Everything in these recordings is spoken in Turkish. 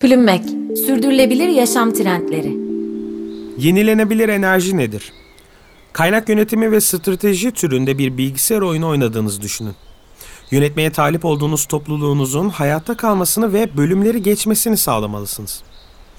Plümmek, sürdürülebilir yaşam trendleri. Yenilenebilir enerji nedir? Kaynak yönetimi ve strateji türünde bir bilgisayar oyunu oynadığınızı düşünün. Yönetmeye talip olduğunuz topluluğunuzun hayatta kalmasını ve bölümleri geçmesini sağlamalısınız.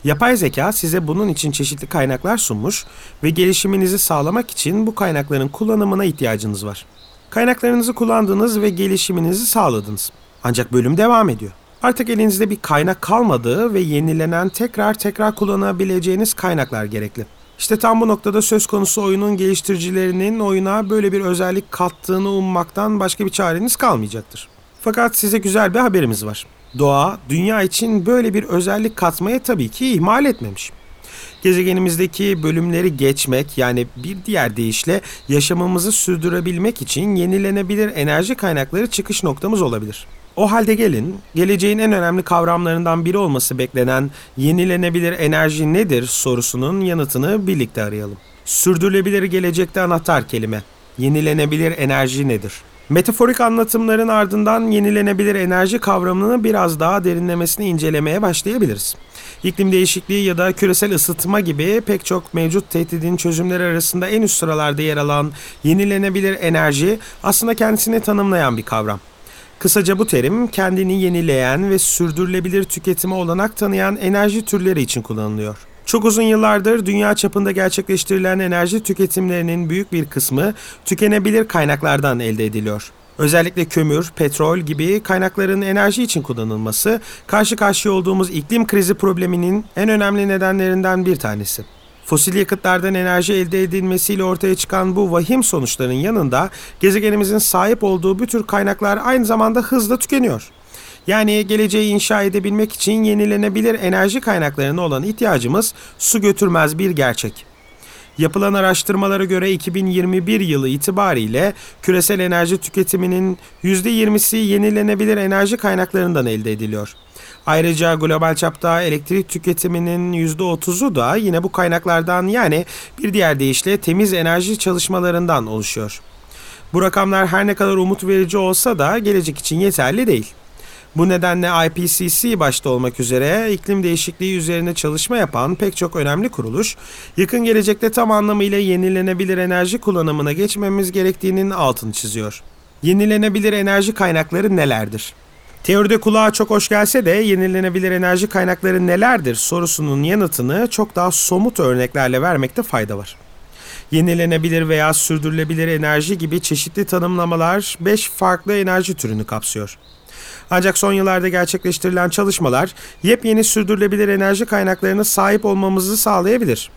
Yapay zeka size bunun için çeşitli kaynaklar sunmuş ve gelişiminizi sağlamak için bu kaynakların kullanımına ihtiyacınız var. Kaynaklarınızı kullandınız ve gelişiminizi sağladınız. Ancak bölüm devam ediyor. Artık elinizde bir kaynak kalmadığı ve yenilenen tekrar tekrar kullanabileceğiniz kaynaklar gerekli. İşte tam bu noktada söz konusu oyunun geliştiricilerinin oyuna böyle bir özellik kattığını ummaktan başka bir çareniz kalmayacaktır. Fakat size güzel bir haberimiz var. Doğa, dünya için böyle bir özellik katmaya tabii ki ihmal etmemiş. Gezegenimizdeki bölümleri geçmek yani bir diğer deyişle yaşamımızı sürdürebilmek için yenilenebilir enerji kaynakları çıkış noktamız olabilir. O halde gelin, geleceğin en önemli kavramlarından biri olması beklenen yenilenebilir enerji nedir sorusunun yanıtını birlikte arayalım. Sürdürülebilir gelecekte anahtar kelime. Yenilenebilir enerji nedir? Metaforik anlatımların ardından yenilenebilir enerji kavramını biraz daha derinlemesine incelemeye başlayabiliriz. İklim değişikliği ya da küresel ısıtma gibi pek çok mevcut tehdidin çözümleri arasında en üst sıralarda yer alan yenilenebilir enerji aslında kendisini tanımlayan bir kavram. Kısaca bu terim kendini yenileyen ve sürdürülebilir tüketime olanak tanıyan enerji türleri için kullanılıyor. Çok uzun yıllardır dünya çapında gerçekleştirilen enerji tüketimlerinin büyük bir kısmı tükenebilir kaynaklardan elde ediliyor. Özellikle kömür, petrol gibi kaynakların enerji için kullanılması karşı karşıya olduğumuz iklim krizi probleminin en önemli nedenlerinden bir tanesi. Fosil yakıtlardan enerji elde edilmesiyle ortaya çıkan bu vahim sonuçların yanında gezegenimizin sahip olduğu bu tür kaynaklar aynı zamanda hızla tükeniyor. Yani geleceği inşa edebilmek için yenilenebilir enerji kaynaklarına olan ihtiyacımız su götürmez bir gerçek. Yapılan araştırmalara göre 2021 yılı itibariyle küresel enerji tüketiminin %20'si yenilenebilir enerji kaynaklarından elde ediliyor. Ayrıca global çapta elektrik tüketiminin %30'u da yine bu kaynaklardan yani bir diğer deyişle temiz enerji çalışmalarından oluşuyor. Bu rakamlar her ne kadar umut verici olsa da gelecek için yeterli değil. Bu nedenle IPCC başta olmak üzere iklim değişikliği üzerine çalışma yapan pek çok önemli kuruluş, yakın gelecekte tam anlamıyla yenilenebilir enerji kullanımına geçmemiz gerektiğinin altını çiziyor. Yenilenebilir enerji kaynakları nelerdir? Teoride kulağa çok hoş gelse de yenilenebilir enerji kaynakları nelerdir sorusunun yanıtını çok daha somut örneklerle vermekte fayda var. Yenilenebilir veya sürdürülebilir enerji gibi çeşitli tanımlamalar 5 farklı enerji türünü kapsıyor. Ancak son yıllarda gerçekleştirilen çalışmalar yepyeni sürdürülebilir enerji kaynaklarına sahip olmamızı sağlayabilir.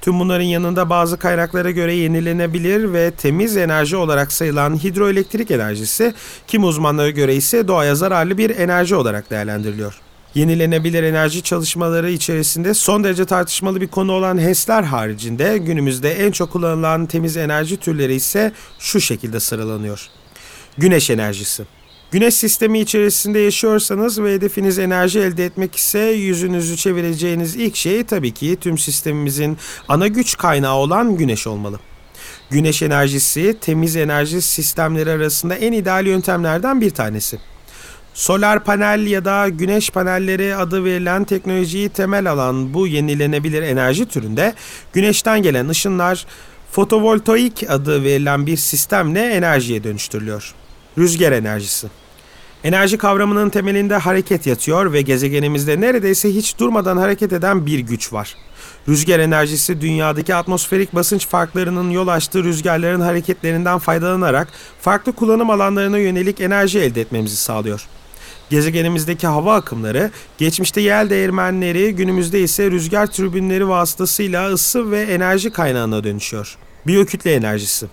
Tüm bunların yanında bazı kaynaklara göre yenilenebilir ve temiz enerji olarak sayılan hidroelektrik enerjisi, kim uzmanlara göre ise doğaya zararlı bir enerji olarak değerlendiriliyor. Yenilenebilir enerji çalışmaları içerisinde son derece tartışmalı bir konu olan HES'ler haricinde günümüzde en çok kullanılan temiz enerji türleri ise şu şekilde sıralanıyor. Güneş enerjisi Güneş sistemi içerisinde yaşıyorsanız ve hedefiniz enerji elde etmek ise yüzünüzü çevireceğiniz ilk şey tabii ki tüm sistemimizin ana güç kaynağı olan güneş olmalı. Güneş enerjisi temiz enerji sistemleri arasında en ideal yöntemlerden bir tanesi. Solar panel ya da güneş panelleri adı verilen teknolojiyi temel alan bu yenilenebilir enerji türünde güneşten gelen ışınlar fotovoltaik adı verilen bir sistemle enerjiye dönüştürülüyor. Rüzgar enerjisi. Enerji kavramının temelinde hareket yatıyor ve gezegenimizde neredeyse hiç durmadan hareket eden bir güç var. Rüzgar enerjisi dünyadaki atmosferik basınç farklarının yol açtığı rüzgarların hareketlerinden faydalanarak farklı kullanım alanlarına yönelik enerji elde etmemizi sağlıyor. Gezegenimizdeki hava akımları, geçmişte yel değirmenleri, günümüzde ise rüzgar türbinleri vasıtasıyla ısı ve enerji kaynağına dönüşüyor. Biyokütle enerjisi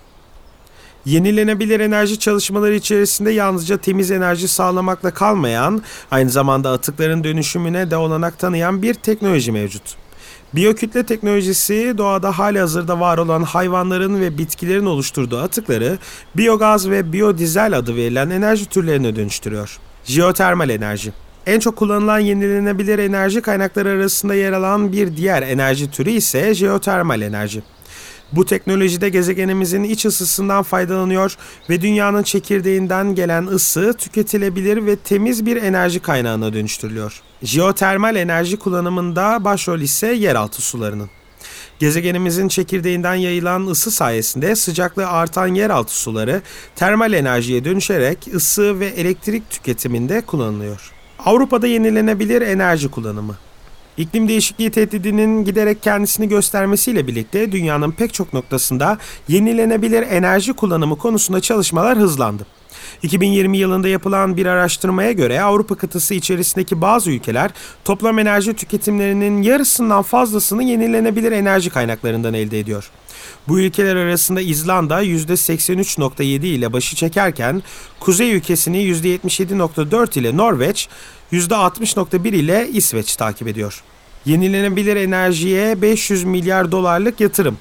Yenilenebilir enerji çalışmaları içerisinde yalnızca temiz enerji sağlamakla kalmayan, aynı zamanda atıkların dönüşümüne de olanak tanıyan bir teknoloji mevcut. Biyokütle teknolojisi doğada hali hazırda var olan hayvanların ve bitkilerin oluşturduğu atıkları biyogaz ve biyodizel adı verilen enerji türlerine dönüştürüyor. Jeotermal enerji en çok kullanılan yenilenebilir enerji kaynakları arasında yer alan bir diğer enerji türü ise jeotermal enerji. Bu teknolojide gezegenimizin iç ısısından faydalanıyor ve dünyanın çekirdeğinden gelen ısı tüketilebilir ve temiz bir enerji kaynağına dönüştürülüyor. Jeotermal enerji kullanımında başrol ise yeraltı sularının. Gezegenimizin çekirdeğinden yayılan ısı sayesinde sıcaklığı artan yeraltı suları termal enerjiye dönüşerek ısı ve elektrik tüketiminde kullanılıyor. Avrupa'da yenilenebilir enerji kullanımı. İklim değişikliği tehdidinin giderek kendisini göstermesiyle birlikte dünyanın pek çok noktasında yenilenebilir enerji kullanımı konusunda çalışmalar hızlandı. 2020 yılında yapılan bir araştırmaya göre Avrupa kıtası içerisindeki bazı ülkeler toplam enerji tüketimlerinin yarısından fazlasını yenilenebilir enerji kaynaklarından elde ediyor. Bu ülkeler arasında İzlanda %83.7 ile başı çekerken Kuzey ülkesini %77.4 ile Norveç, %60.1 ile İsveç takip ediyor. Yenilenebilir enerjiye 500 milyar dolarlık yatırım.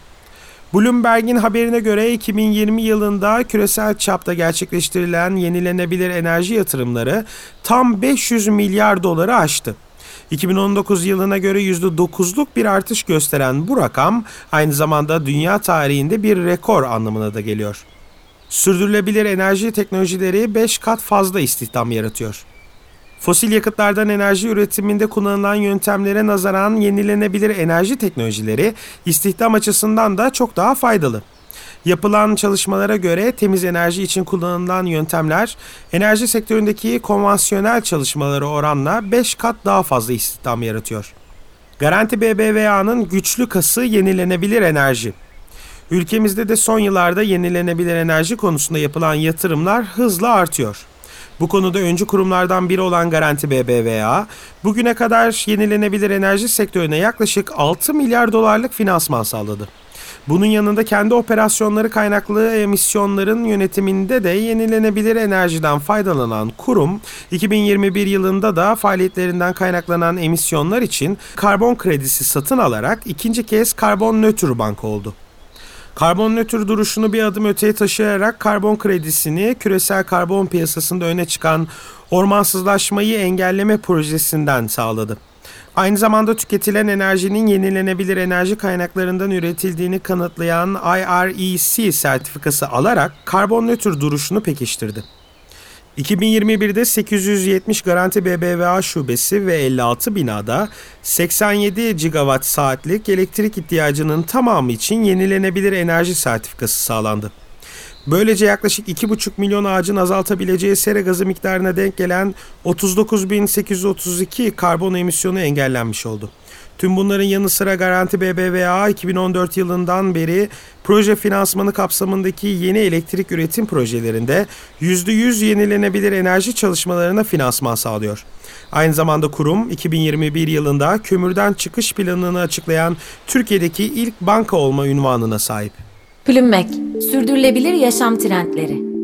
Bloomberg'in haberine göre 2020 yılında küresel çapta gerçekleştirilen yenilenebilir enerji yatırımları tam 500 milyar doları aştı. 2019 yılına göre %9'luk bir artış gösteren bu rakam aynı zamanda dünya tarihinde bir rekor anlamına da geliyor. Sürdürülebilir enerji teknolojileri 5 kat fazla istihdam yaratıyor. Fosil yakıtlardan enerji üretiminde kullanılan yöntemlere nazaran yenilenebilir enerji teknolojileri istihdam açısından da çok daha faydalı. Yapılan çalışmalara göre temiz enerji için kullanılan yöntemler enerji sektöründeki konvansiyonel çalışmaları oranla 5 kat daha fazla istihdam yaratıyor. Garanti BBVA'nın güçlü kası yenilenebilir enerji. Ülkemizde de son yıllarda yenilenebilir enerji konusunda yapılan yatırımlar hızla artıyor. Bu konuda öncü kurumlardan biri olan Garanti BBVA, bugüne kadar yenilenebilir enerji sektörüne yaklaşık 6 milyar dolarlık finansman sağladı. Bunun yanında kendi operasyonları kaynaklı emisyonların yönetiminde de yenilenebilir enerjiden faydalanan kurum 2021 yılında da faaliyetlerinden kaynaklanan emisyonlar için karbon kredisi satın alarak ikinci kez karbon nötr bank oldu. Karbon nötr duruşunu bir adım öteye taşıyarak karbon kredisini küresel karbon piyasasında öne çıkan ormansızlaşmayı engelleme projesinden sağladı. Aynı zamanda tüketilen enerjinin yenilenebilir enerji kaynaklarından üretildiğini kanıtlayan IREC sertifikası alarak karbon nötr duruşunu pekiştirdi. 2021'de 870 Garanti BBVA şubesi ve 56 binada 87 gigawatt saatlik elektrik ihtiyacının tamamı için yenilenebilir enerji sertifikası sağlandı. Böylece yaklaşık 2,5 milyon ağacın azaltabileceği sera gazı miktarına denk gelen 39.832 karbon emisyonu engellenmiş oldu. Tüm bunların yanı sıra Garanti BBVA 2014 yılından beri proje finansmanı kapsamındaki yeni elektrik üretim projelerinde %100 yenilenebilir enerji çalışmalarına finansman sağlıyor. Aynı zamanda kurum 2021 yılında kömürden çıkış planını açıklayan Türkiye'deki ilk banka olma ünvanına sahip. Plümmek, sürdürülebilir yaşam trendleri.